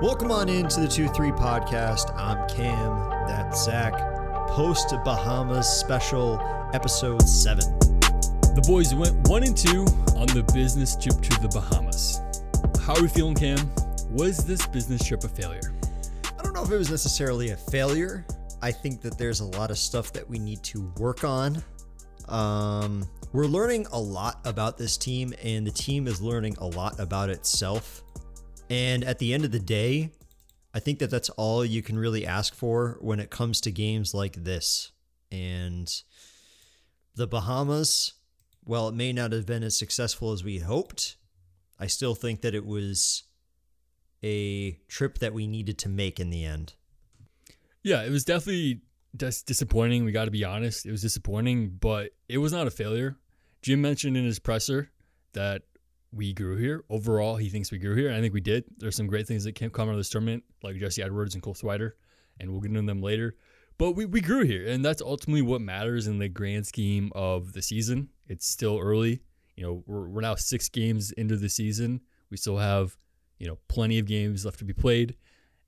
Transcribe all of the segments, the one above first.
Welcome on into the 2 3 podcast. I'm Cam, that's Zach. Post Bahamas special, episode 7. The boys went 1 and 2 on the business trip to the Bahamas. How are we feeling, Cam? Was this business trip a failure? I don't know if it was necessarily a failure. I think that there's a lot of stuff that we need to work on. Um, we're learning a lot about this team, and the team is learning a lot about itself. And at the end of the day, I think that that's all you can really ask for when it comes to games like this. And the Bahamas, while it may not have been as successful as we hoped. I still think that it was a trip that we needed to make in the end. Yeah, it was definitely dis- disappointing. We got to be honest. It was disappointing, but it was not a failure. Jim mentioned in his presser that we grew here. Overall, he thinks we grew here. I think we did. There's some great things that came come out of this tournament, like Jesse Edwards and Cole Swider, and we'll get into them later. But we, we grew here, and that's ultimately what matters in the grand scheme of the season. It's still early. You know, we're, we're now six games into the season. We still have, you know, plenty of games left to be played.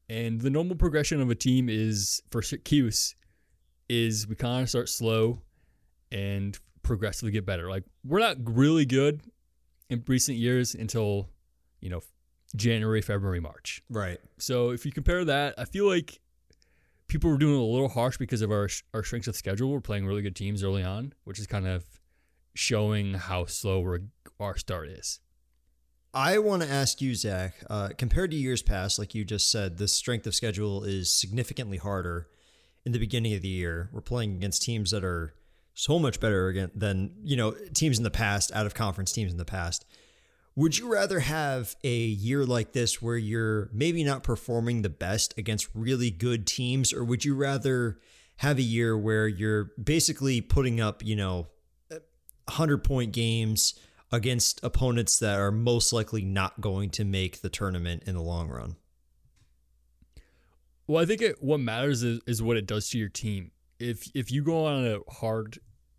And the normal progression of a team is for Cuse is we kind of start slow and progressively get better. Like we're not really good in recent years until you know January, February, March. Right. So if you compare that, I feel like people were doing a little harsh because of our our strength of schedule. We're playing really good teams early on, which is kind of showing how slow our start is. I want to ask you, Zach, uh, compared to years past, like you just said, the strength of schedule is significantly harder in the beginning of the year. We're playing against teams that are so much better again than, you know, teams in the past, out of conference teams in the past. Would you rather have a year like this where you're maybe not performing the best against really good teams, or would you rather have a year where you're basically putting up, you know, 100 point games? against opponents that are most likely not going to make the tournament in the long run? Well, I think it, what matters is, is what it does to your team. If if you go on a hard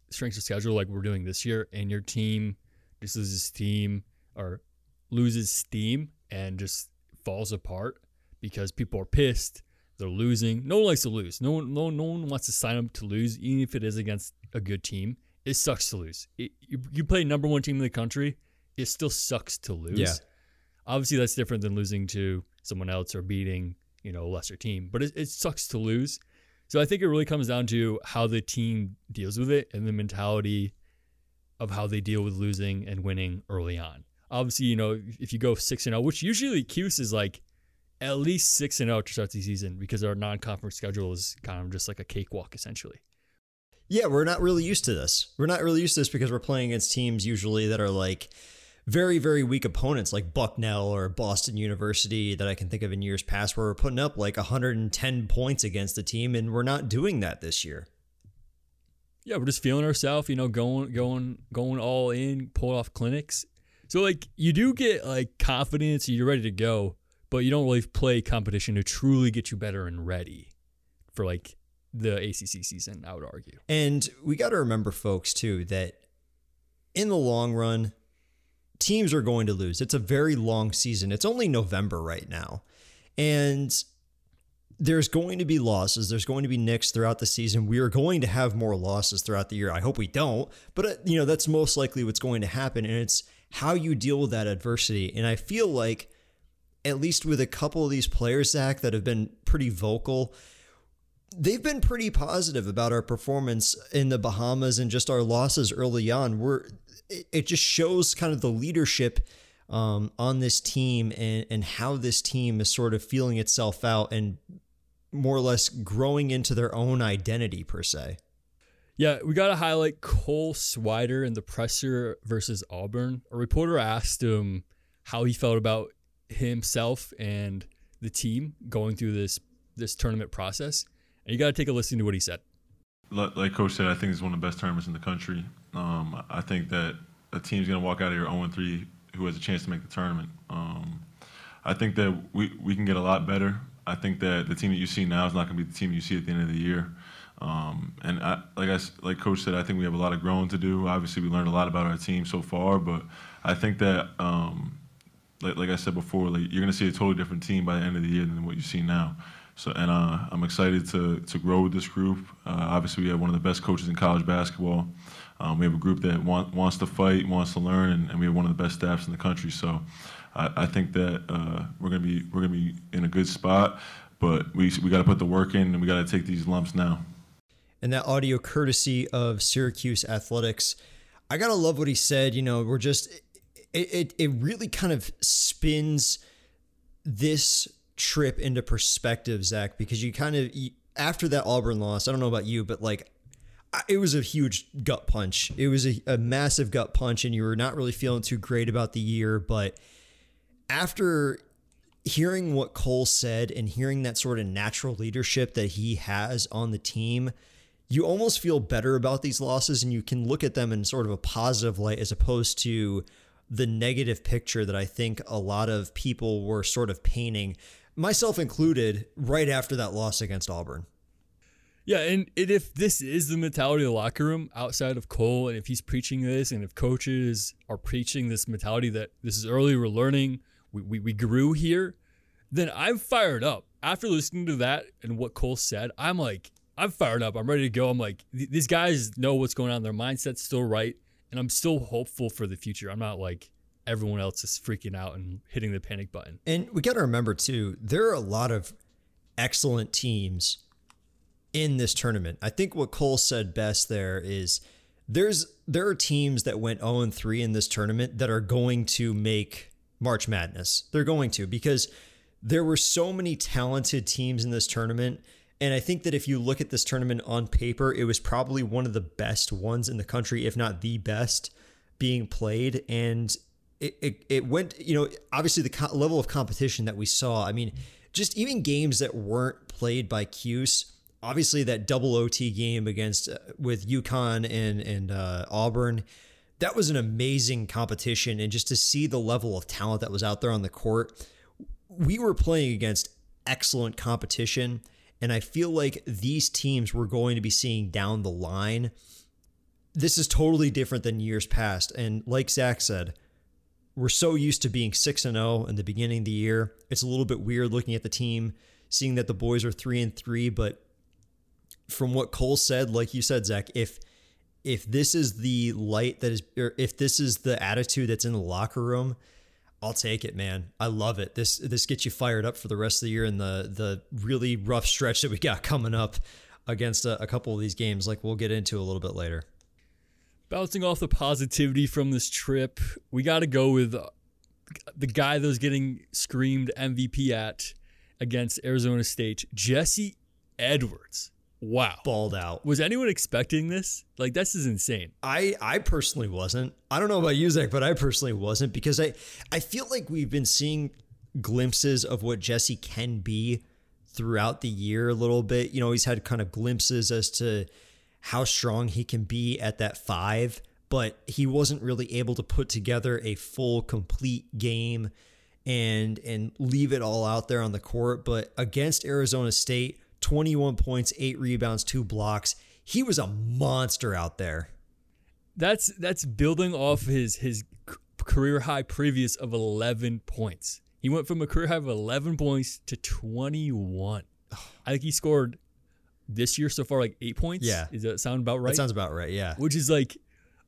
strength of schedule like we're doing this year, and your team just loses steam or loses steam and just falls apart because people are pissed, they're losing. No one likes to lose. No one, no, no one wants to sign up to lose, even if it is against a good team it sucks to lose. It, you, you play number one team in the country, it still sucks to lose. Yeah. Obviously, that's different than losing to someone else or beating you know a lesser team, but it, it sucks to lose. So I think it really comes down to how the team deals with it and the mentality of how they deal with losing and winning early on. Obviously, you know if you go six and zero, oh, which usually Cuse is like at least six and zero to start the season because our non-conference schedule is kind of just like a cakewalk essentially. Yeah, we're not really used to this. We're not really used to this because we're playing against teams usually that are like very, very weak opponents like Bucknell or Boston University that I can think of in years past where we're putting up like 110 points against the team, and we're not doing that this year. Yeah, we're just feeling ourselves, you know, going, going, going all in, pull off clinics. So like you do get like confidence, you're ready to go, but you don't really play competition to truly get you better and ready for like the ACC season, I would argue. And we got to remember, folks, too, that in the long run, teams are going to lose. It's a very long season. It's only November right now. And there's going to be losses. There's going to be nicks throughout the season. We are going to have more losses throughout the year. I hope we don't, but uh, you know that's most likely what's going to happen, and it's how you deal with that adversity. And I feel like, at least with a couple of these players, Zach, that have been pretty vocal, they've been pretty positive about our performance in the Bahamas and just our losses early on. We're it just shows kind of the leadership um, on this team and and how this team is sort of feeling itself out and more or less growing into their own identity per se. Yeah, we got to highlight Cole Swider in the presser versus Auburn. A reporter asked him how he felt about himself and the team going through this this tournament process. And you got to take a listen to what he said. Like Coach said, I think it's one of the best tournaments in the country. Um, I think that a team's going to walk out of here 0 3 who has a chance to make the tournament. Um, I think that we, we can get a lot better. I think that the team that you see now is not going to be the team you see at the end of the year. Um, and I, like I, like Coach said, I think we have a lot of growing to do. Obviously, we learned a lot about our team so far, but I think that um, like, like I said before, like you're gonna see a totally different team by the end of the year than what you see now. So, and uh, I'm excited to to grow with this group. Uh, obviously, we have one of the best coaches in college basketball. Um, we have a group that want, wants to fight, wants to learn, and, and, we have one of the best staffs in the country. So, I, I think that uh, we're gonna be we're gonna be in a good spot. But we we got to put the work in, and we got to take these lumps now. And that audio courtesy of Syracuse Athletics. I gotta love what he said. You know, we're just it, it, it really kind of spins this trip into perspective, Zach, because you kind of after that Auburn loss, I don't know about you, but like it was a huge gut punch. It was a, a massive gut punch, and you were not really feeling too great about the year. But after hearing what Cole said and hearing that sort of natural leadership that he has on the team, you almost feel better about these losses and you can look at them in sort of a positive light as opposed to the negative picture that I think a lot of people were sort of painting, myself included, right after that loss against Auburn. Yeah, and, if this is the mentality of the locker room outside of Cole, and if he's preaching this, and if coaches are preaching this mentality that this is early, we're learning, we, we, we grew here, then I'm fired up. After listening to that and what Cole said, I'm like, I'm fired up. I'm ready to go. I'm like, these guys know what's going on. Their mindset's still right and I'm still hopeful for the future. I'm not like everyone else is freaking out and hitting the panic button. And we got to remember too, there are a lot of excellent teams in this tournament. I think what Cole said best there is there's there are teams that went 0 and 3 in this tournament that are going to make March Madness. They're going to because there were so many talented teams in this tournament and I think that if you look at this tournament on paper, it was probably one of the best ones in the country, if not the best, being played. And it, it, it went, you know, obviously the level of competition that we saw. I mean, just even games that weren't played by Cuse. Obviously, that double OT game against uh, with UConn and and uh, Auburn, that was an amazing competition. And just to see the level of talent that was out there on the court, we were playing against excellent competition and I feel like these teams we're going to be seeing down the line. This is totally different than years past. And like Zach said, we're so used to being 6 and 0 in the beginning of the year. It's a little bit weird looking at the team, seeing that the boys are 3 and 3, but from what Cole said, like you said, Zach, if if this is the light that is or if this is the attitude that's in the locker room, I'll take it, man. I love it. This this gets you fired up for the rest of the year and the the really rough stretch that we got coming up against a, a couple of these games, like we'll get into a little bit later. Bouncing off the positivity from this trip, we got to go with the guy that was getting screamed MVP at against Arizona State, Jesse Edwards. Wow. Balled out. Was anyone expecting this? Like this is insane. I I personally wasn't. I don't know about you, Zach, but I personally wasn't because I I feel like we've been seeing glimpses of what Jesse can be throughout the year a little bit. You know, he's had kind of glimpses as to how strong he can be at that five, but he wasn't really able to put together a full complete game and and leave it all out there on the court. But against Arizona State, 21 points, eight rebounds, two blocks. He was a monster out there. That's that's building off his his career high previous of 11 points. He went from a career high of 11 points to 21. I think he scored this year so far like eight points. Yeah. Does that sound about right? That sounds about right. Yeah. Which is like,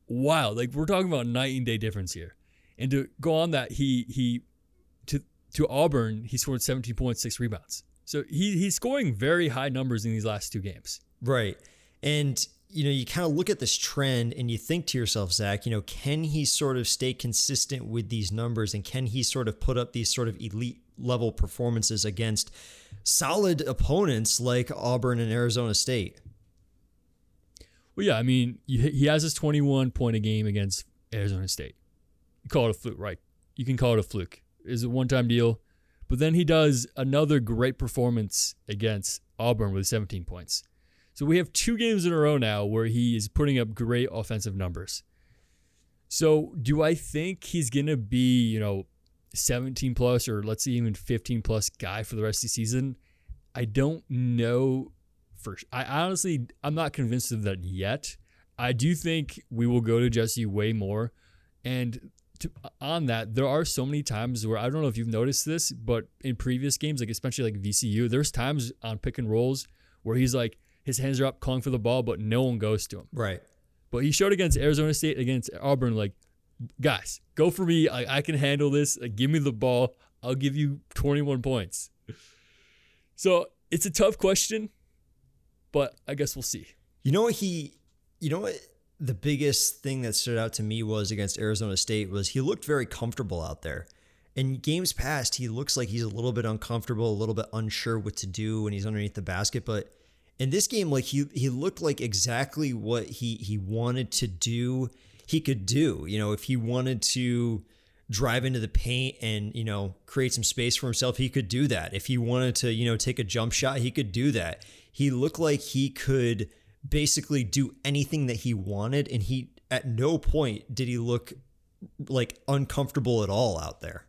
wow. Like we're talking about night and day difference here. And to go on that, he he to to Auburn, he scored 17 points, six rebounds. So he he's scoring very high numbers in these last two games. Right. And you know, you kind of look at this trend and you think to yourself, Zach, you know, can he sort of stay consistent with these numbers and can he sort of put up these sort of elite level performances against solid opponents like Auburn and Arizona State? Well, yeah, I mean, he has his 21 point a game against Arizona State. You call it a fluke, right? You can call it a fluke. Is it one time deal. But then he does another great performance against Auburn with 17 points. So we have two games in a row now where he is putting up great offensive numbers. So do I think he's going to be, you know, 17 plus or let's say even 15 plus guy for the rest of the season? I don't know for I honestly I'm not convinced of that yet. I do think we will go to Jesse way more. And to, uh, on that, there are so many times where I don't know if you've noticed this, but in previous games, like especially like VCU, there's times on pick and rolls where he's like his hands are up calling for the ball, but no one goes to him. Right. But he showed against Arizona State, against Auburn, like, guys, go for me. I, I can handle this. Like, give me the ball. I'll give you 21 points. So it's a tough question, but I guess we'll see. You know what he, you know what the biggest thing that stood out to me was against Arizona State was he looked very comfortable out there. In games past, he looks like he's a little bit uncomfortable, a little bit unsure what to do when he's underneath the basket. But in this game, like he he looked like exactly what he he wanted to do. He could do. You know, if he wanted to drive into the paint and you know create some space for himself, he could do that. If he wanted to, you know, take a jump shot, he could do that. He looked like he could basically do anything that he wanted and he at no point did he look like uncomfortable at all out there.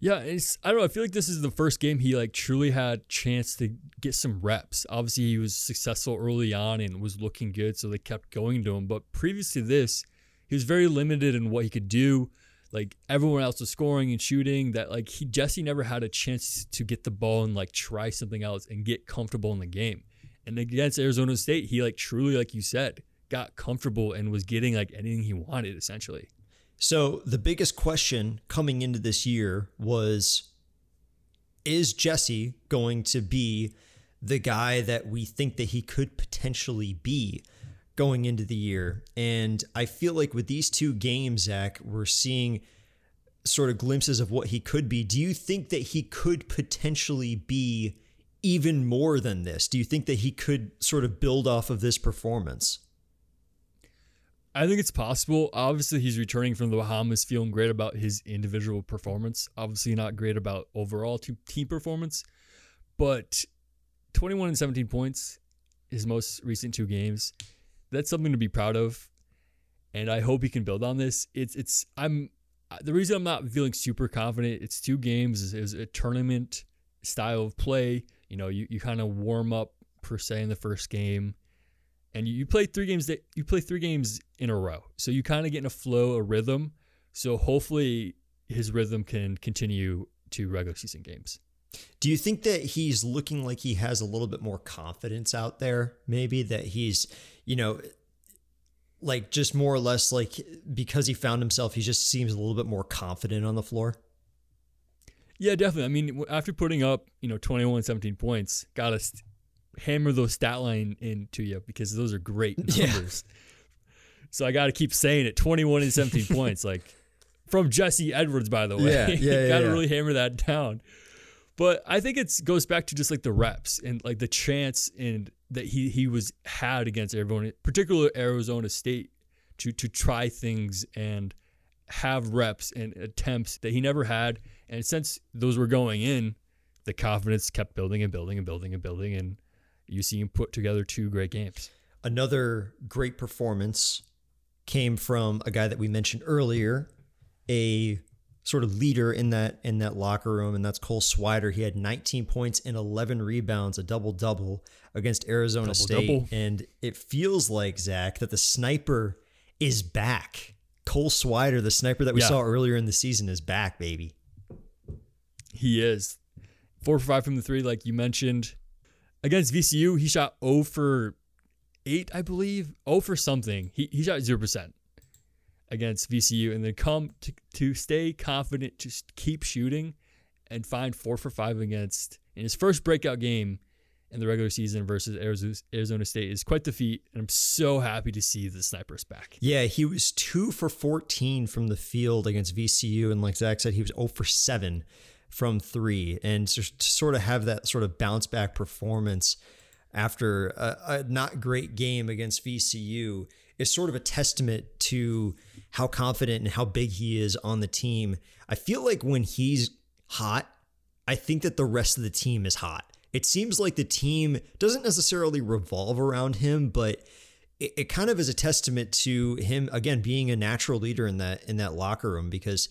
Yeah, it's I don't know. I feel like this is the first game he like truly had chance to get some reps. Obviously, he was successful early on and was looking good, so they kept going to him. But previous to this, he was very limited in what he could do. Like everyone else was scoring and shooting. That like he Jesse never had a chance to get the ball and like try something else and get comfortable in the game. And against Arizona State, he like truly, like you said, got comfortable and was getting like anything he wanted essentially. So the biggest question coming into this year was is Jesse going to be the guy that we think that he could potentially be going into the year? And I feel like with these two games, Zach, we're seeing sort of glimpses of what he could be. Do you think that he could potentially be even more than this? Do you think that he could sort of build off of this performance? I think it's possible. Obviously, he's returning from the Bahamas, feeling great about his individual performance. Obviously, not great about overall team performance, but 21 and 17 points, his most recent two games. That's something to be proud of, and I hope he can build on this. It's it's I'm the reason I'm not feeling super confident. It's two games. It was a tournament style of play. You know, you, you kind of warm up per se in the first game and you, you play three games that you play three games in a row. So you kind of get in a flow, a rhythm. So hopefully his rhythm can continue to regular season games. Do you think that he's looking like he has a little bit more confidence out there? Maybe that he's, you know, like just more or less like because he found himself, he just seems a little bit more confident on the floor. Yeah, definitely. I mean, after putting up, you know, 21, 17 points, got to hammer those stat line into you because those are great numbers. Yeah. So I got to keep saying it 21 and 17 points, like from Jesse Edwards, by the way. Yeah, yeah, got to yeah. really hammer that down. But I think it goes back to just like the reps and like the chance and that he he was had against everyone, particularly Arizona State, to to try things and have reps and attempts that he never had. And since those were going in, the confidence kept building and building and building and building, and you see him put together two great games. Another great performance came from a guy that we mentioned earlier, a sort of leader in that in that locker room, and that's Cole Swider. He had 19 points and 11 rebounds, a double double against Arizona double, State, double. and it feels like Zach that the sniper is back. Cole Swider, the sniper that we Yeah. saw earlier in the season, is back, baby. He is four for five from the three, like you mentioned. Against VCU, he shot 0 for 8, I believe. 0 for something. He, he shot 0% against VCU. And then come to, to stay confident, just keep shooting and find 4 for 5 against in his first breakout game in the regular season versus Arizona, State is quite the feat. And I'm so happy to see the snipers back. Yeah, he was two for 14 from the field against VCU. And like Zach said, he was 0 for 7 from three. And to sort of have that sort of bounce back performance after a, a not great game against VCU is sort of a testament to how confident and how big he is on the team. I feel like when he's hot, I think that the rest of the team is hot. It seems like the team doesn't necessarily revolve around him, but it, it kind of is a testament to him again being a natural leader in that in that locker room because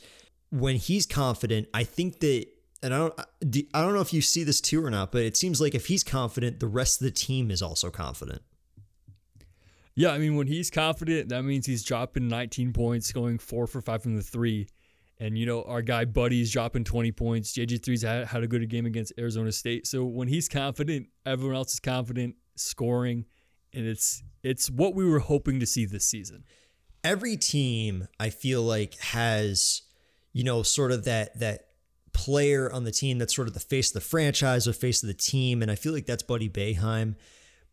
when he's confident, I think that and I don't I don't know if you see this too or not, but it seems like if he's confident, the rest of the team is also confident. Yeah, I mean, when he's confident, that means he's dropping 19 points, going four for five from the three. And, you know, our guy Buddy's dropping 20 points. JG3's had, had a good game against Arizona State. So when he's confident, everyone else is confident, scoring. And it's it's what we were hoping to see this season. Every team, I feel like, has, you know, sort of that that player on the team that's sort of the face of the franchise or face of the team. And I feel like that's Buddy Boeheim.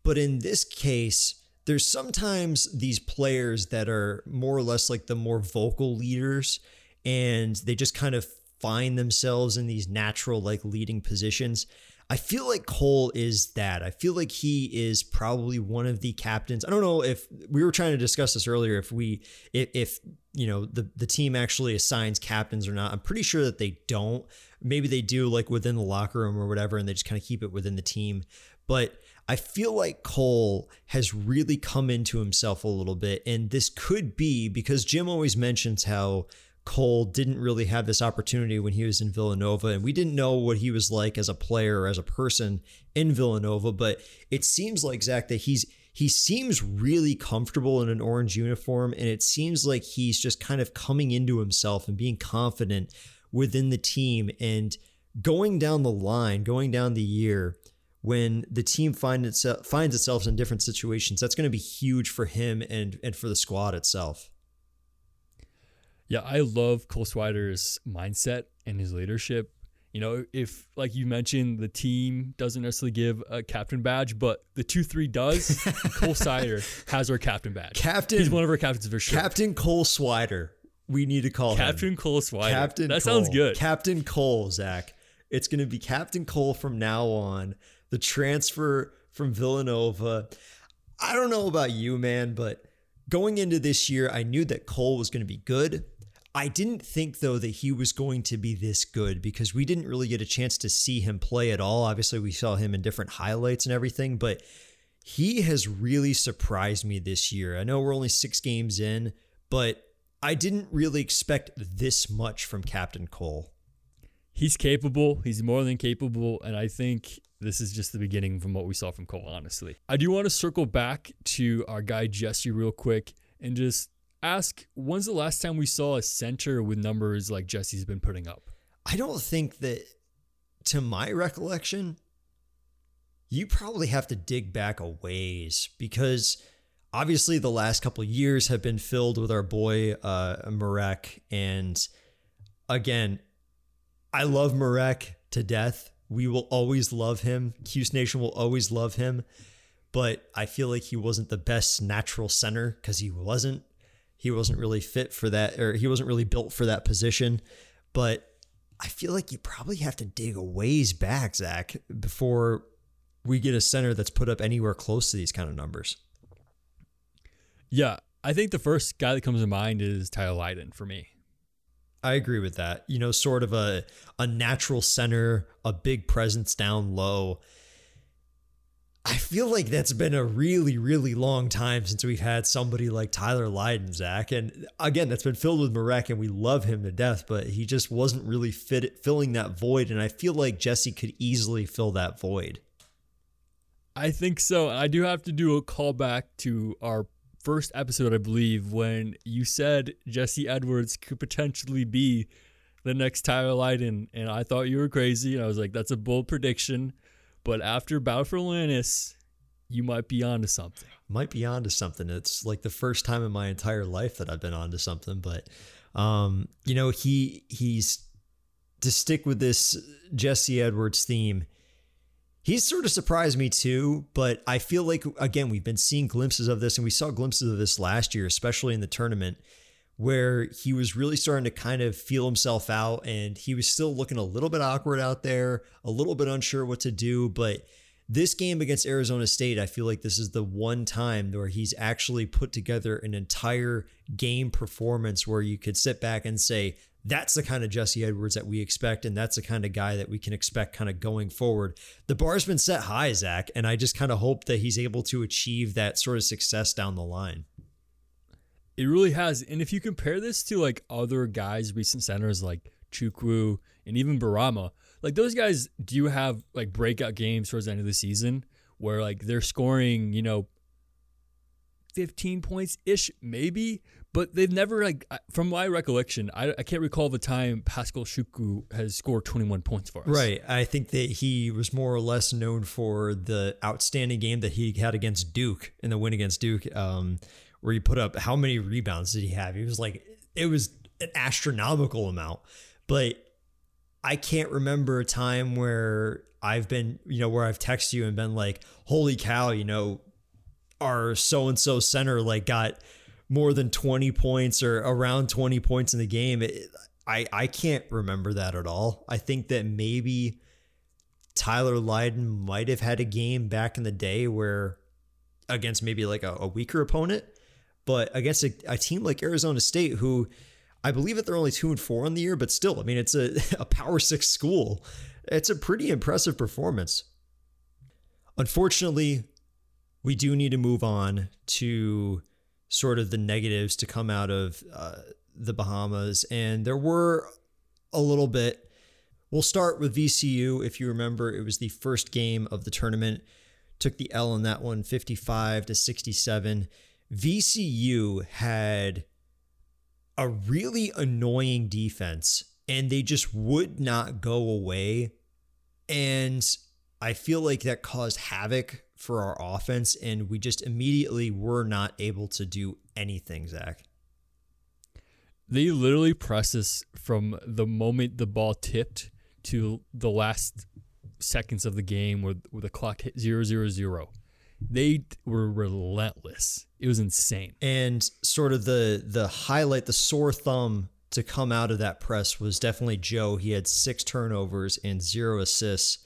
But in this case, there's sometimes these players that are more or less like the more vocal leaders and they just kind of find themselves in these natural like leading positions. I feel like Cole is that. I feel like he is probably one of the captains. I don't know if we were trying to discuss this earlier if we if, if you know the the team actually assigns captains or not. I'm pretty sure that they don't. Maybe they do like within the locker room or whatever and they just kind of keep it within the team. But I feel like Cole has really come into himself a little bit. And this could be because Jim always mentions how Cole didn't really have this opportunity when he was in Villanova. And we didn't know what he was like as a player or as a person in Villanova. But it seems like, Zach, that he's he seems really comfortable in an orange uniform. And it seems like he's just kind of coming into himself and being confident within the team and going down the line, going down the year when the team find itself, finds itself in different situations, that's going to be huge for him and and for the squad itself. Yeah, I love Cole Swider's mindset and his leadership. You know, if like you mentioned, the team doesn't necessarily give a captain badge, but the two three does. Cole Swider has our captain badge. Captain, he's one of our captains for sure. Captain Cole Swider. We need to call Captain him. Cole Swider. Captain. That Cole. sounds good. Captain Cole, Zach. It's going to be Captain Cole from now on the transfer from Villanova. I don't know about you, man, but going into this year, I knew that Cole was going to be good. I didn't think, though, that he was going to be this good because we didn't really get a chance to see him play at all. Obviously, we saw him in different highlights and everything, but he has really surprised me this year. I know we're only six games in, but I didn't really expect this much from Captain Cole. He's capable. He's more than capable. And I think this is just the beginning from what we saw from Cole, honestly. I do want to circle back to our guy Jesse real quick and just ask when's the last time we saw a center with numbers like Jesse's been putting up? I don't think that, to my recollection, you probably have to dig back a ways because obviously the last couple years have been filled with our boy uh, Marek. And again, I love Marek to death. We will always love him. Cuse Nation will always love him. But I feel like he wasn't the best natural center because he wasn't. He wasn't really fit for that, or he wasn't really built for that position. But I feel like you probably have to dig a ways back, Zach, before we get a center that's put up anywhere close to these kind of numbers. Yeah, I think the first guy that comes to mind is Tyler Lydon for me. I agree with that. You know, sort of a a natural center, a big presence down low. I feel like that's been a really, really long time since we've had somebody like Tyler Lydon, Zach. And again, that's been filled with Marek, and we love him to death, but he just wasn't really fit filling that void. And I feel like Jesse could easily fill that void. I think so. I do have to do a callback to our first episode, I believe, when you said Jesse Edwards could potentially be the next Tyler Lydon, and I thought you were crazy. And I was like, that's a bold prediction. But after Atlantis, you might be onto something. Might be onto something. It's like the first time in my entire life that I've been onto something. But um, you know, he he's to stick with this Jesse Edwards theme. He's sort of surprised me too, but I feel like again we've been seeing glimpses of this, and we saw glimpses of this last year, especially in the tournament, where he was really starting to kind of feel himself out, and he was still looking a little bit awkward out there, a little bit unsure what to do. But this game against Arizona State, I feel like this is the one time where he's actually put together an entire game performance where you could sit back and say, that's the kind of Jesse Edwards that we expect, and that's the kind of guy that we can expect kind of going forward. The bar's been set high, Zach, and I just kind of hope that he's able to achieve that sort of success down the line. It really has. And if you compare this to like other guys, recent centers like Chukwu and even Bourama, like those guys do have like breakout games towards the end of the season where like they're scoring, you know, 15 points ish, maybe, but they've never like from my recollection, I, I can't recall the time Paschal Chukwu has scored 21 points for us. Right. I think that he was more or less known for the outstanding game that he had against Duke in the win against Duke, um, where he put up how many rebounds did he have? He was like it was an astronomical amount, but I can't remember a time where I've been, you know, where I've texted you and been like, "Holy cow!" You know, our so and so center like got more than 20 points or around 20 points in the game. It, I, I can't remember that at all. I think that maybe Tyler Lydon might have had a game back in the day where against maybe like a, a weaker opponent, but against a, a, team like Arizona State, who I believe that they're only two and four on the year, but still, I mean, it's a, a power six school. It's a pretty impressive performance. Unfortunately, we do need to move on to sort of the negatives to come out of uh, the Bahamas. And there were a little bit. We'll start with VCU. If you remember, it was the first game of the tournament. Took the L in that one, 55 to 67. VCU had a really annoying defense and they just would not go away. And I feel like that caused havoc for our offense, and we just immediately were not able to do anything, Zach. They literally pressed us from the moment the ball tipped to the last seconds of the game where, where the clock hit zero zero zero. They were relentless. It was insane. And sort of the the highlight, the sore thumb to come out of that press was definitely Joe. He had six turnovers and zero assists.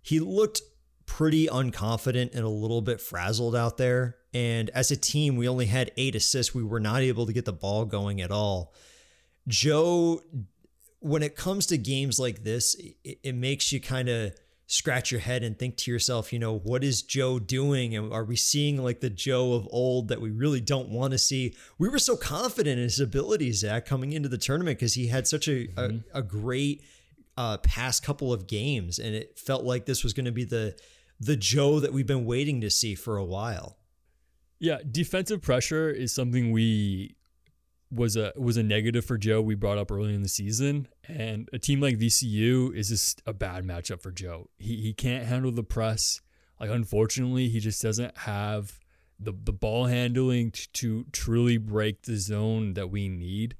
He looked pretty unconfident and a little bit frazzled out there. And as a team, we only had eight assists. We were not able to get the ball going at all. Joe, when it comes to games like this, it, it makes you kind of scratch your head and think to yourself, you know, what is Joe doing? And are we seeing like the Joe of old that we really don't want to see? We were so confident in his abilities, Zach, coming into the tournament because he had such a, mm-hmm. a, a, great uh, past couple of games. And it felt like this was going to be the the Joe that we've been waiting to see for a while. Yeah, defensive pressure is something we was a was a negative for Joe. We brought up early in the season, and a team like VCU is just a bad matchup for Joe. He he can't handle the press. Like unfortunately, he just doesn't have the the ball handling to, to truly break the zone that we need.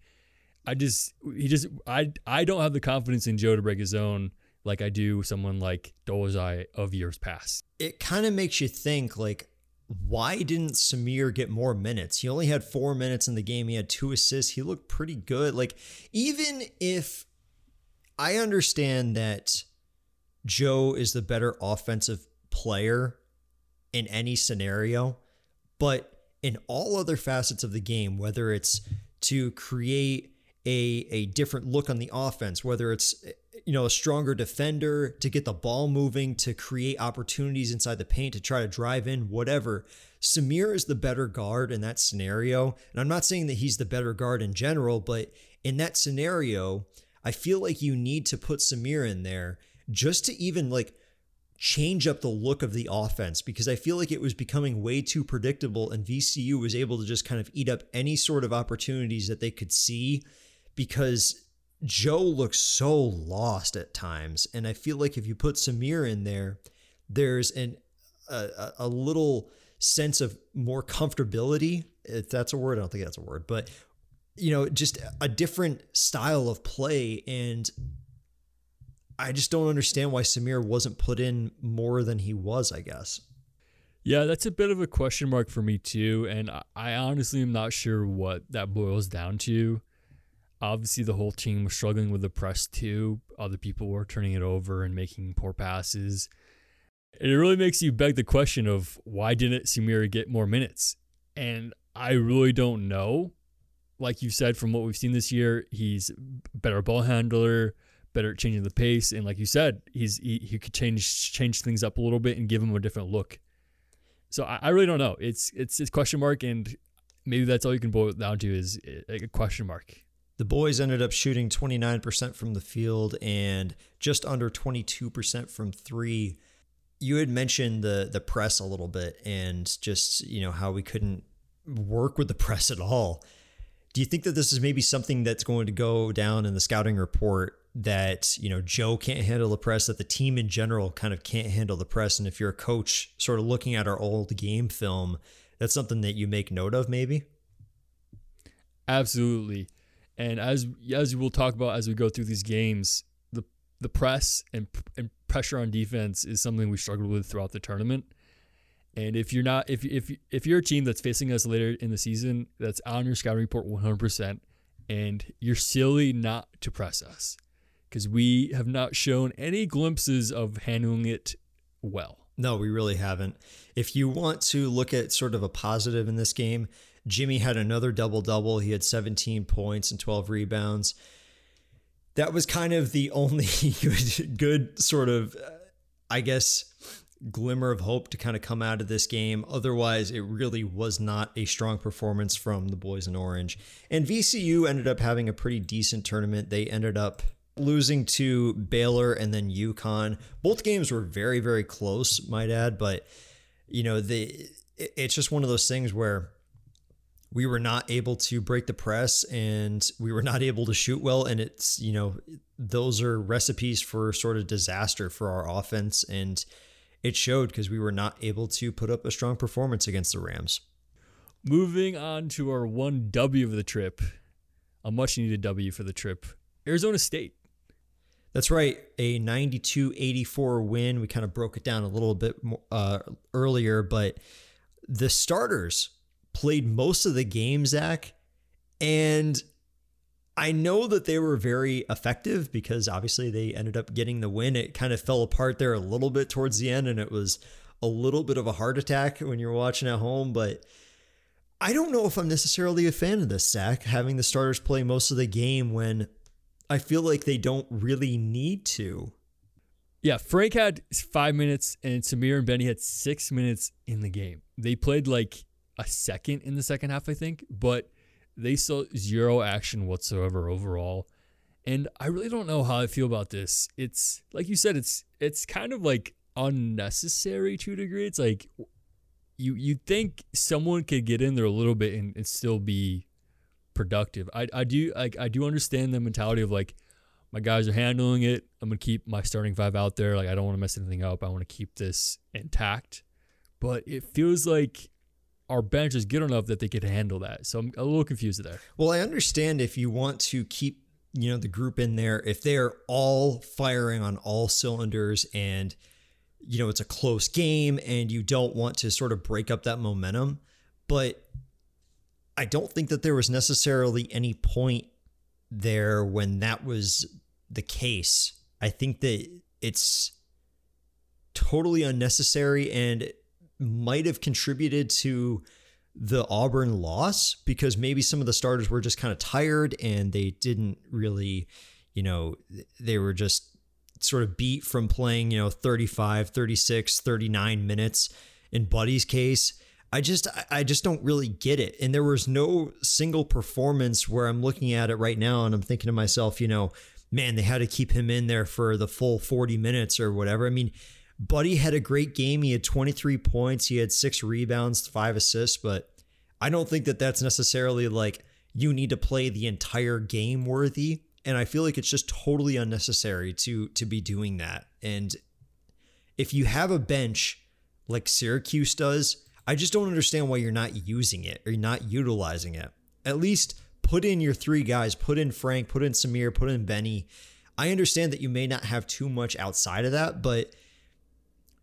I just he just I I don't have the confidence in Joe to break his zone like I do someone like Dolezaj of years past. It kind of makes you think like why didn't Symir get more minutes? He only had 4 minutes in the game. He had two assists. He looked pretty good. Like even if I understand that Joe is the better offensive player in any scenario, but in all other facets of the game, whether it's to create a a different look on the offense, whether it's you know, a stronger defender to get the ball moving, to create opportunities inside the paint, to try to drive in, whatever. Symir is the better guard in that scenario. And I'm not saying that he's the better guard in general, but in that scenario, I feel like you need to put Symir in there just to even like change up the look of the offense because I feel like it was becoming way too predictable and VCU was able to just kind of eat up any sort of opportunities that they could see because Joe looks so lost at times, and I feel like if you put Symir in there, there's an a, a little sense of more comfortability. If that's a word, I don't think that's a word, but you know, just a different style of play, and I just don't understand why Symir wasn't put in more than he was. I guess. Yeah, that's a bit of a question mark for me too, and I honestly am not sure what that boils down to. Obviously, the whole team was struggling with the press too. Other people were turning it over and making poor passes. It really makes you beg the question of why didn't Symir get more minutes? And I really don't know. Like you said, from what we've seen this year, he's better ball handler, better at changing the pace, and like you said, he's he, he could change change things up a little bit and give him a different look. So I, I really don't know. It's it's it's question mark, and maybe that's all you can boil it down to is a question mark. The boys ended up shooting 29% from the field and just under 22% from three. You had mentioned the the press a little bit and just, you know, how we couldn't work with the press at all. Do you think that this is maybe something that's going to go down in the scouting report that, you know, Joe can't handle the press, that the team in general kind of can't handle the press? And if you're a coach sort of looking at our old game film, that's something that you make note of maybe? Absolutely. And as as we'll talk about as we go through these games, the the press and and pressure on defense is something we struggled with throughout the tournament. And if you're not, if if if you're a team that's facing us later in the season, that's on your scouting report 100%, and you're silly not to press us, because we have not shown any glimpses of handling it well. No, we really haven't. If you want to look at sort of a positive in this game, Jimmy had another double double. He had 17 points and 12 rebounds. That was kind of the only good, good sort of, uh, I guess, glimmer of hope to kind of come out of this game. Otherwise, it really was not a strong performance from the boys in orange. And VCU ended up having a pretty decent tournament. They ended up losing to Baylor and then UConn. Both games were very, very close, might add, but you know, the it's just one of those things where we were not able to break the press and we were not able to shoot well and it's you know those are recipes for sort of disaster for our offense and it showed because we were not able to put up a strong performance against the Rams. Moving on to our one W of the trip, a much needed W for the trip Arizona State. That's right, a 92 84 win. We kind of broke it down a little bit more, uh, earlier, but the starters played most of the game, Zach. And I know that they were very effective because obviously they ended up getting the win. It kind of fell apart there a little bit towards the end, and it was a little bit of a heart attack when you're watching at home. But I don't know if I'm necessarily a fan of this, Zach, having the starters play most of the game when I feel like they don't really need to. Yeah, Frank had five minutes, and Symir and Benny had six minutes in the game. They played like a second in the second half, I think, but they saw zero action whatsoever overall. And I really don't know how I feel about this. It's like you said, it's it's kind of like unnecessary to a degree. It's like you you think someone could get in there a little bit and, and still be productive. I, I do like I do understand the mentality of like my guys are handling it. I'm gonna keep my starting five out there. Like I don't want to mess anything up. I want to keep this intact. But it feels like our bench is good enough that they could handle that. So I'm a little confused there. Well, I understand if you want to keep you know the group in there if they're all firing on all cylinders and you know it's a close game and you don't want to sort of break up that momentum but I don't think that there was necessarily any point there when that was the case. I think that it's totally unnecessary and might have contributed to the Auburn loss because maybe some of the starters were just kind of tired and they didn't really, you know, they were just sort of beat from playing, you know, 35, 36, 39 minutes in Buddy's case. I just I just don't really get it. And there was no single performance where I'm looking at it right now and I'm thinking to myself, you know, man, they had to keep him in there for the full 40 minutes or whatever. I mean, Buddy had a great game. He had 23 points, he had six rebounds, five assists, but I don't think that that's necessarily like you need to play the entire game worthy. And I feel like it's just totally unnecessary to to be doing that. And if you have a bench like Syracuse does, I just don't understand why you're not using it or you're not utilizing it. At least put in your three guys, put in Frank, put in Symir, put in Benny. I understand that you may not have too much outside of that, but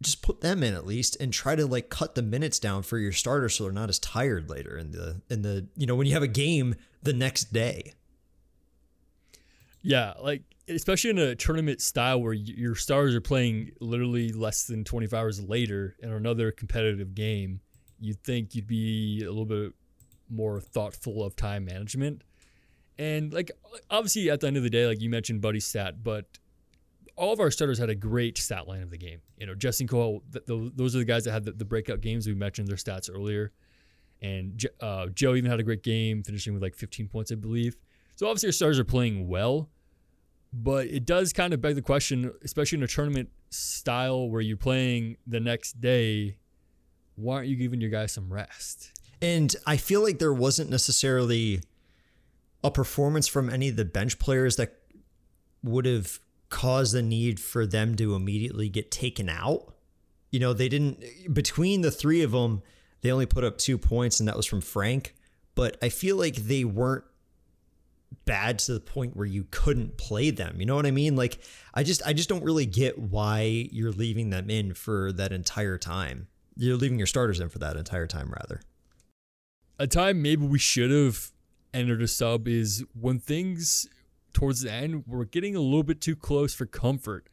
just put them in at least and try to like cut the minutes down for your starters so they're not as tired later in the in the you know when you have a game the next day. Yeah, like especially in a tournament style where your stars are playing literally less than 25 hours later in another competitive game, you'd think you'd be a little bit more thoughtful of time management. And like obviously at the end of the day, like you mentioned Buddy stat, but all of our starters had a great stat line of the game. You know, Justin Cole, th- th- those are the guys that had the, the, breakout games. We mentioned their stats earlier. And uh, Joe even had a great game, finishing with like 15 points, I believe. So obviously our stars are playing well, but it does kind of beg the question, especially in a tournament style where you're playing the next day, why aren't you giving your guys some rest? And I feel like there wasn't necessarily a performance from any of the bench players that would have caused the need for them to immediately get taken out. You know, they didn't, between the three of them, they only put up two points, and that was from Frank. But I feel like they weren't bad to the point where you couldn't play them. You know what I mean? Like I just I just don't really get why you're leaving them in for that entire time. You're leaving your starters in for that entire time rather. A time maybe we should have entered a sub is when things towards the end were getting a little bit too close for comfort.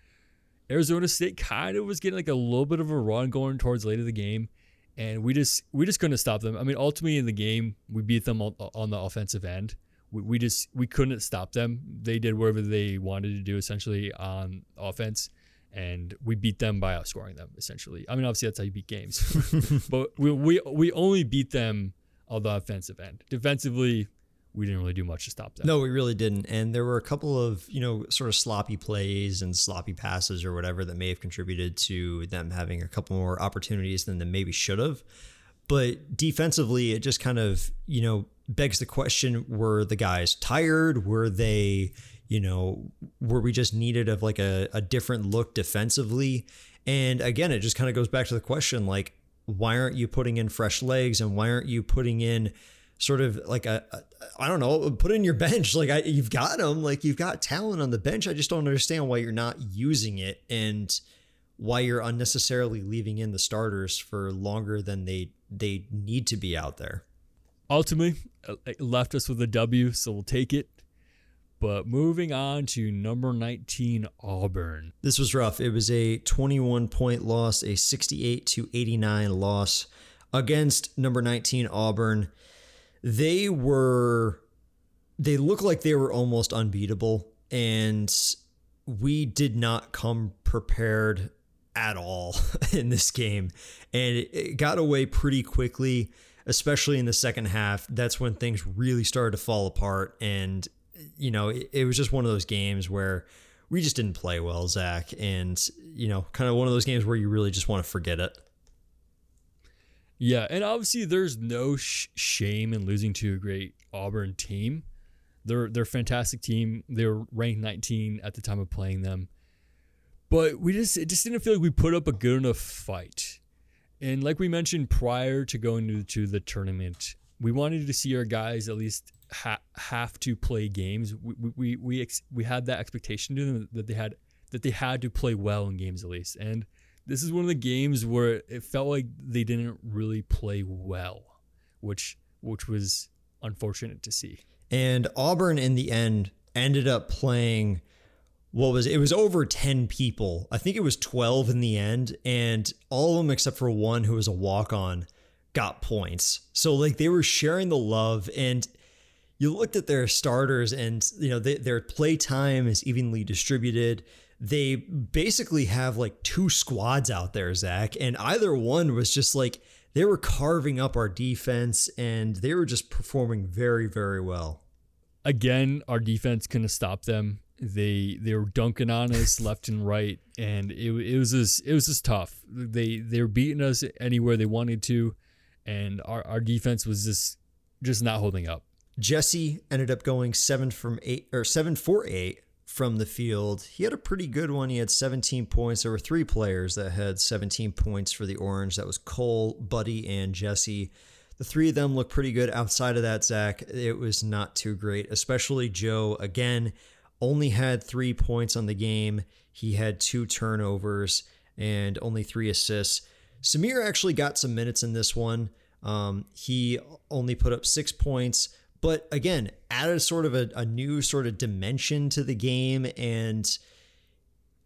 Arizona State kind of was getting like a little bit of a run going towards late of the game, and we just we just couldn't stop them. I mean, ultimately in the game we beat them on the offensive end, we, we just we couldn't stop them. They did whatever they wanted to do essentially on offense, and we beat them by outscoring them essentially. I mean, obviously that's how you beat games, but we, we we only beat them on the offensive end. Defensively, we didn't really do much to stop that. No, we really didn't. And there were a couple of, you know, sort of sloppy plays and sloppy passes or whatever that may have contributed to them having a couple more opportunities than they maybe should have. But defensively, it just kind of, you know, begs the question were the guys tired? Were they, you know, were we just needed of like a, a different look defensively? And again, it just kind of goes back to the question like, why aren't you putting in fresh legs and why aren't you putting in sort of like a, a I don't know, put in your bench. Like I, you've got them, like you've got talent on the bench. I just don't understand why you're not using it and why you're unnecessarily leaving in the starters for longer than they they need to be out there ultimately uh, it left us with a W, so we'll take it. But moving on to number 19, Auburn. This was rough. It was a 21 point loss, a 68 to 89 loss against number 19, Auburn. They were, they look like they were almost unbeatable. And we did not come prepared at all in this game. And it got away pretty quickly especially in the second half, that's when things really started to fall apart. And, you know, it, it was just one of those games where we just didn't play well, Zach. And, you know, kind of one of those games where you really just want to forget it. Yeah. And obviously, there's no sh- shame in losing to a great Auburn team. They're, they're a fantastic team. They were ranked 19 at the time of playing them. But we just it just didn't feel like we put up a good enough fight. And like we mentioned prior to going to, to the tournament, we wanted to see our guys at least ha- have to play games. We we we ex- we had that expectation to them that they had that they had to play well in games at least. And this is one of the games where it felt like they didn't really play well, which which was unfortunate to see. And Auburn in the end ended up playing what was it was over 10 people. I think it was 12 in the end and all of them except for one who was a walk-on got points. So like they were sharing the love and you looked at their starters and you know they, their play time is evenly distributed. They basically have like two squads out there, Zach, and either one was just like they were carving up our defense and they were just performing very, very well. Again, our defense couldn't stop them they they were dunking on us left and right, and it, it was just it was just tough. They they were beating us anywhere they wanted to, and our, our defense was just just not holding up. Jesse ended up going seven from eight or seven for eight from the field. He had a pretty good one. He had 17 points. There were three players that had 17 points for the Orange. That was Cole, Buddy, and Jesse. The three of them looked pretty good. Outside of that, Zach, it was not too great, especially Joe. Again, only had three points on the game. He had two turnovers and only three assists. Symir actually got some minutes in this one. Um, he only put up six points, but again, added sort of a, a new sort of dimension to the game. And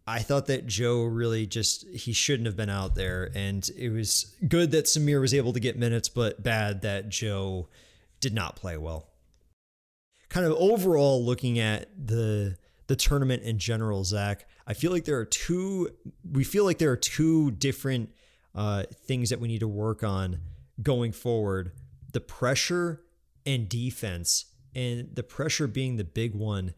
I thought that Joe really just, he shouldn't have been out there. And it was good that Symir was able to get minutes, but bad that Joe did not play well kind of overall looking at the the tournament in general, Zach, I feel like there are two. We feel like there are two different uh, things that we need to work on going forward: the pressure and defense, and the pressure being the big one.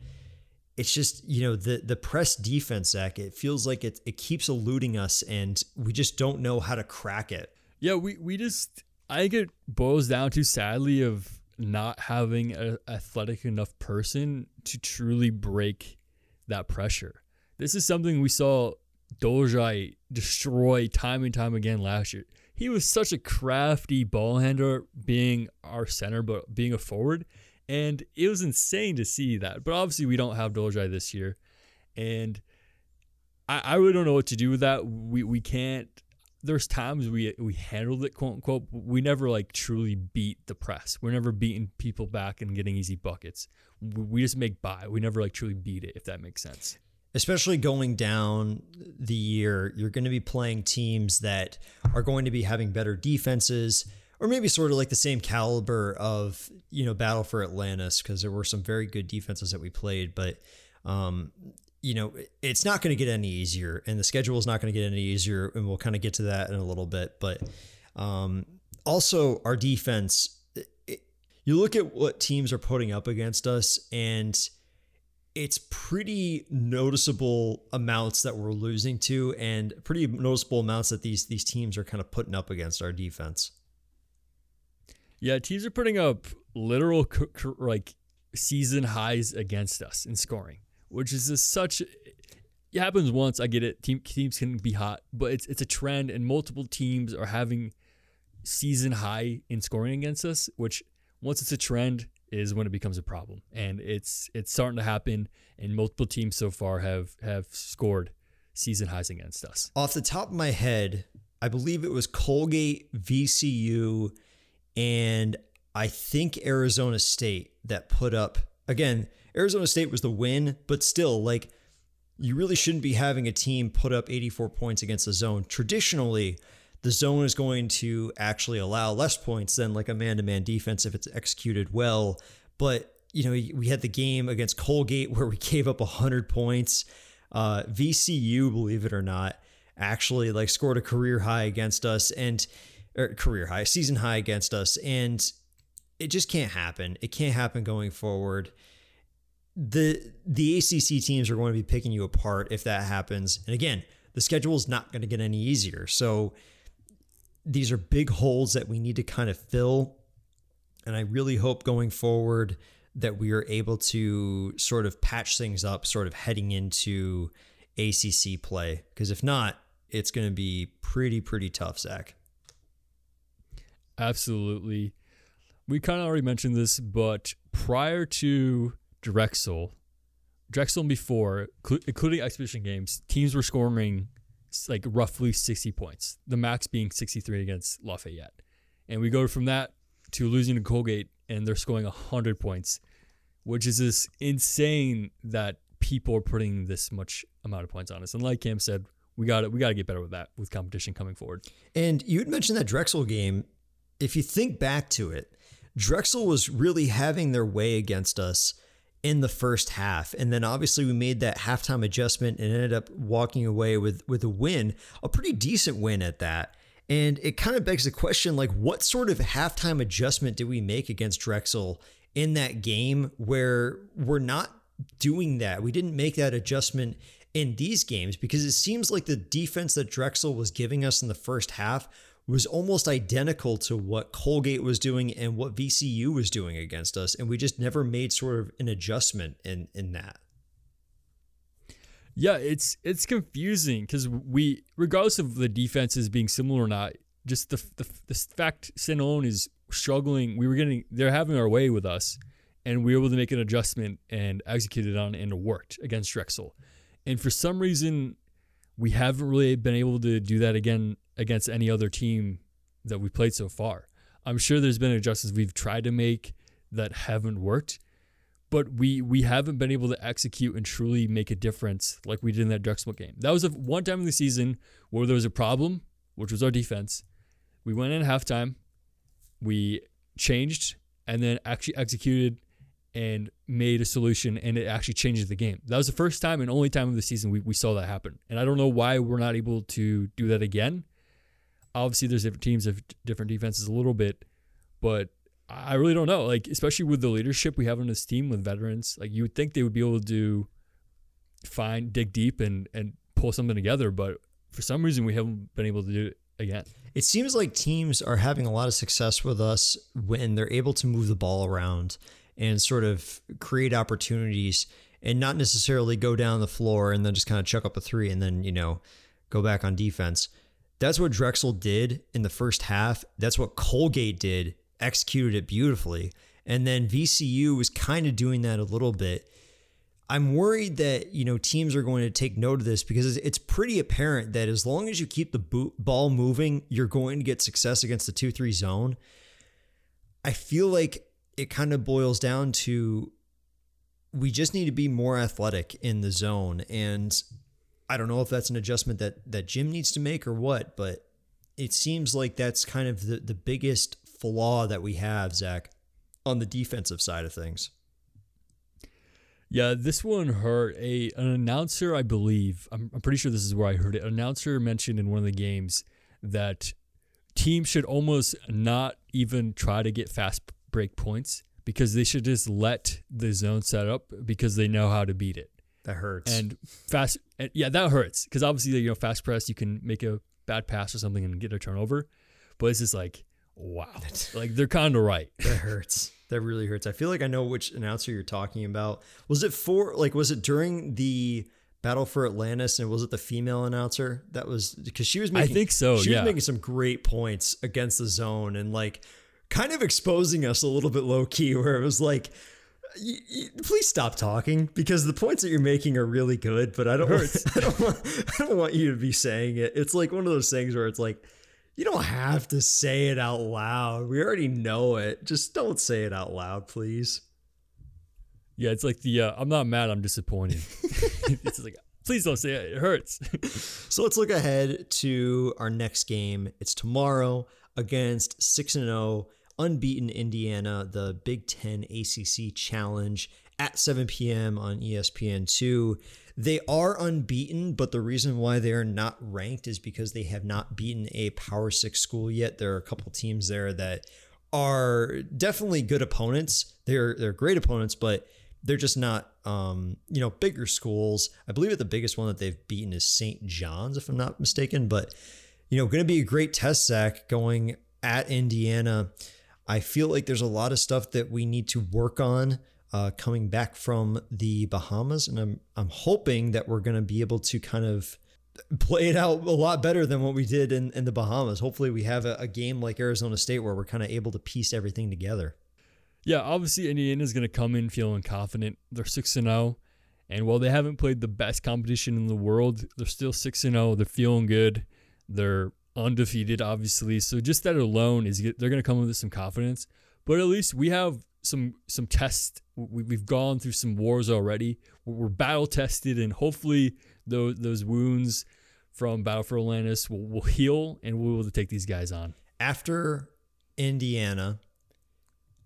It's just you know the the press defense, Zach. It feels like it it keeps eluding us, and we just don't know how to crack it. Yeah, we we just I think it boils down to sadly of not having an athletic enough person to truly break that pressure. This is something we saw Dolezaj destroy time and time again last year. He was such a crafty ball handler, being our center, but being a forward, and it was insane to see that. But obviously, we don't have Dolezaj this year, and I, I really don't know what to do with that. We we can't. There's times we we handled it quote unquote. We never like truly beat the press. We're never beating people back and getting easy buckets. We, we just make by. We never like truly beat it. If that makes sense especially going down the year, you're going to be playing teams that are going to be having better defenses or maybe sort of like the same caliber of, you know, Battle for Atlantis because there were some very good defenses that we played, but um, you know, it's not going to get any easier and the schedule is not going to get any easier and we'll kind of get to that in a little bit, but um, also our defense it, you look at what teams are putting up against us and it's pretty noticeable amounts that we're losing to and pretty noticeable amounts that these these teams are kind of putting up against our defense. Yeah, teams are putting up literal like season highs against us in scoring, which is such it happens once, I get it. Team, teams can be hot, but it's it's a trend and multiple teams are having season high in scoring against us, which once it's a trend, is when it becomes a problem, and it's it's starting to happen. And multiple teams so far have have scored season highs against us. Off the top of my head, I believe it was Colgate, VCU, and I think Arizona State that put up again. Arizona State was the win, but still, like you really shouldn't be having a team put up 84 points against the zone. Traditionally, the zone is going to actually allow less points than like a man-to-man defense if it's executed well. But you know, we had the game against Colgate where we gave up 100 points. Uh, VCU, believe it or not, actually like scored a career high against us and career high, season high against us, and it just can't happen. It can't happen going forward. The the ACC teams are going to be picking you apart if that happens. And again, the schedule is not going to get any easier. So these are big holes that we need to kind of fill. And I really hope going forward that we are able to sort of patch things up, sort of heading into ACC play. Because if not, it's going to be pretty, pretty tough, Zach. Absolutely. We kind of already mentioned this, but prior to Drexel, Drexel before, including exhibition games, teams were scoring like roughly 60 points, the max being 63 against Lafayette. And we go from that to losing to Colgate, and they're scoring 100 points, which is just insane that people are putting this much amount of points on us. And like Cam said, we got We got to get better with that with competition coming forward. And you had mentioned that Drexel game. If you think back to it, Drexel was really having their way against us in the first half. And then obviously we made that halftime adjustment and ended up walking away with with a win, a pretty decent win at that. And it kind of begs the question like what sort of halftime adjustment did we make against Drexel in that game where we're not doing that? We didn't make that adjustment in these games because it seems like the defense that Drexel was giving us in the first half was almost identical to what Colgate was doing and what VCU was doing against us. And we just never made sort of an adjustment in, in that. Yeah, it's it's confusing because we, regardless of the defenses being similar or not, just the the, the fact Sinon is struggling. We were getting they're having our way with us, and we were able to make an adjustment and execute it on, and it worked against Drexel. And for some reason, we haven't really been able to do that again against any other team that we played so far. I'm sure there's been adjustments we've tried to make that haven't worked, but we we haven't been able to execute and truly make a difference like we did in that Drexel game. That was a one time in the season where there was a problem, which was our defense. We went in halftime, we changed, and then actually executed and made a solution and it actually changes the game. That was the first time and only time of the season we, we saw that happen. And I don't know why we're not able to do that again. Obviously, there's different teams of different defenses a little bit, but I really don't know. Like, especially with the leadership we have on this team with veterans, like you would think they would be able to find, dig deep and, and pull something together. But for some reason, we haven't been able to do it again. It seems like teams are having a lot of success with us when they're able to move the ball around and sort of create opportunities and not necessarily go down the floor and then just kind of chuck up a three and then, you know, go back on defense. That's what Drexel did in the first half. That's what Colgate did, executed it beautifully. And then VCU was kind of doing that a little bit. I'm worried that you know teams are going to take note of this because it's pretty apparent that as long as you keep the ball moving, you're going to get success against the two three zone. I feel like it kind of boils down to we just need to be more athletic in the zone, and I don't know if that's an adjustment that that Jim needs to make or what, but it seems like that's kind of the the biggest flaw that we have, Zach, on the defensive side of things. Yeah, this one hurt. A an announcer, I believe, I'm, I'm pretty sure this is where I heard it. An announcer mentioned in one of the games that teams should almost not even try to get fast break points because they should just let the zone set up because they know how to beat it. That hurts. And fast, and yeah, that hurts because obviously you know fast press you can make a bad pass or something and get a turnover, but it's just like wow, like they're kind of right. that hurts. That really hurts. I feel like I know which announcer you're talking about. Was it for like was it during the Battle for Atlantis and was it the female announcer that was because she was making I think so, she yeah. was making some great points against the zone and like kind of exposing us a little bit low key where it was like y- y- please stop talking because the points that you're making are really good but I don't I don't want, I don't want you to be saying it. It's like one of those things where it's like you don't have to say it out loud. We already know it. Just don't say it out loud, please. Yeah, it's like the uh, I'm not mad, I'm disappointed. it's like please don't say it. It hurts. So let's look ahead to our next game. It's tomorrow against 6 and 0 unbeaten Indiana, the Big 10 ACC Challenge at 7 p.m. on E ESPN2. They are unbeaten, but the reason why they are not ranked is because they have not beaten a Power 6 school yet. There are a couple teams there that are definitely good opponents. They're they're great opponents, but they're just not um, you know bigger schools. I believe that the biggest one that they've beaten is St. John's, if I'm not mistaken. But you know, going to be a great test, Zach, going at Indiana. I feel like there's a lot of stuff that we need to work on uh, coming back from the Bahamas, and I'm I'm hoping that we're going to be able to kind of play it out a lot better than what we did in, in the Bahamas. Hopefully, we have a, a game like Arizona State where we're kind of able to piece everything together. yeah, obviously Indiana's gonna come in feeling confident. They're six and zero, and while they haven't played the best competition in the world, they're still six and zero. They're feeling good. They're undefeated, obviously. So just that alone is they're gonna come with some confidence. But at least we have some some tests. We, we've gone through some wars already. We're battle tested, and hopefully those those wounds from Battle for Atlantis will, will heal, and we'll be able to take these guys on. After Indiana,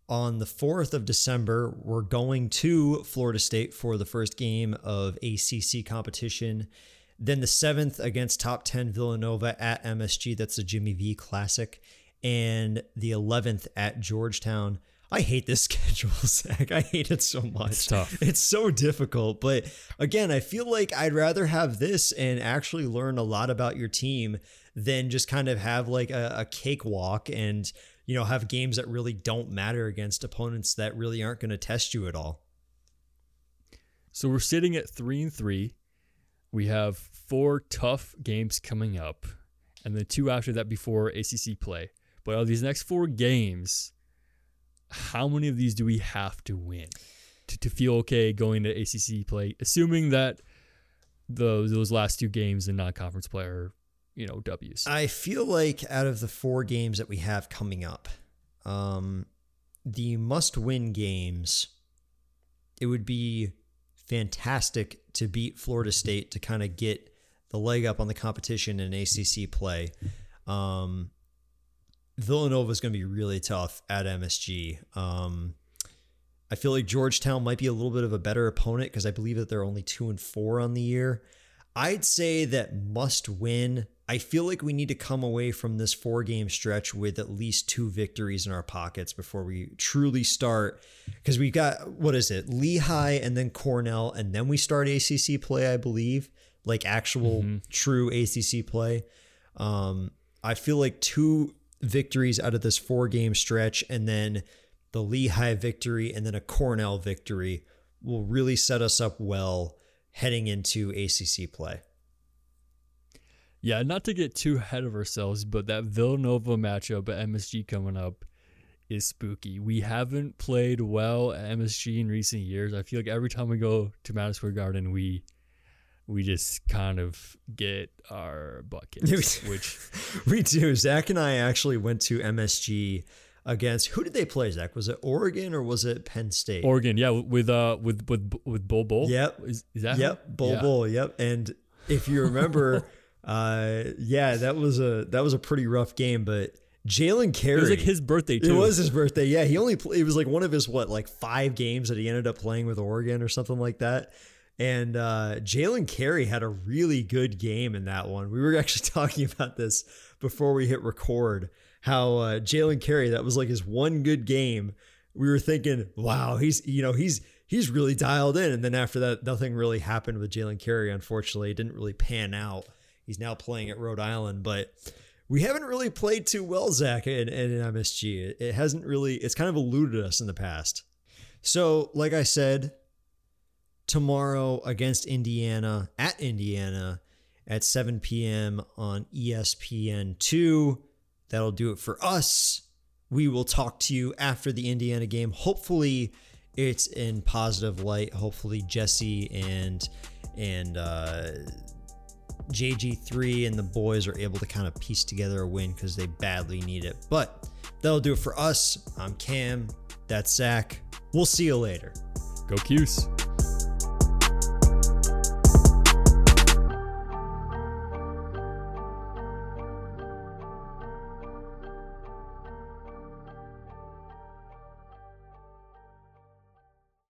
on the 4th of December, we're going to Florida State for the first game of ACC competition. Then the 7th against top 10 Villanova at MSG. That's the Jimmy V Classic. And the 11th at Georgetown. I hate this schedule, Zach. I hate it so much. It's tough. It's so difficult. But again, I feel like I'd rather have this and actually learn a lot about your team than just kind of have like a, a cakewalk and, you know, have games that really don't matter against opponents that really aren't going to test you at all. So we're sitting at three and three. We have four tough games coming up, and then two after that before ACC play. But of these next four games, how many of these do we have to win to, to feel okay going to ACC play? Assuming that those those last two games in non-conference play are, you know, W's. I feel like out of the four games that we have coming up, um, the must win games, it would be fantastic to beat Florida State to kind of get the leg up on the competition in ACC play. Um, Villanova is going to be really tough at MSG. Um, I feel like Georgetown might be a little bit of a better opponent because I believe that they're only two and four on the year. I'd say that must win. I feel like we need to come away from this four game stretch with at least two victories in our pockets before we truly start. Because we've got, what is it, Lehigh and then Cornell, and then we start ACC play, I believe, like actual true ACC play. Um, I feel like two victories out of this four game stretch and then the Lehigh victory and then a Cornell victory will really set us up well heading into ACC play. Yeah, not to get too ahead of ourselves, but that Villanova matchup at MSG coming up is spooky. We haven't played well at MSG in recent years. I feel like every time we go to Madison Square Garden, we we just kind of get our butt kicked, which we do. Zach and I actually went to MSG against who did they play? Zach was it Oregon or was it Penn State? Oregon, yeah, with uh with with with Bol Bol. Yep, is, is that yep? Bol yeah. Bol. Yep, and if you remember, uh, yeah, that was a that was a pretty rough game, but. Jalen Carey. It was like his birthday too. It was his birthday. Yeah, he only it was like one of his what like five games that he ended up playing with Oregon or something like that. And uh, Jalen Carey had a really good game in that one. We were actually talking about this before we hit record. How uh, Jalen Carey that was like his one good game. We were thinking, wow, he's you know he's he's really dialed in. And then after that, nothing really happened with Jalen Carey. Unfortunately, it didn't really pan out. He's now playing at Rhode Island, but we haven't really played too well, Zach, in, in MSG. It, it hasn't really, it's kind of eluded us in the past. So, like I said, tomorrow against Indiana at Indiana at 7 p.m. on E ESPN2. That'll do it for us. We will talk to you after the Indiana game. Hopefully, it's in positive light. Hopefully, Jesse and and uh, JG3 and the boys are able to kind of piece together a win because they badly need it. But that'll do it for us. I'm Cam. That's Zach. We'll see you later. Go Cuse.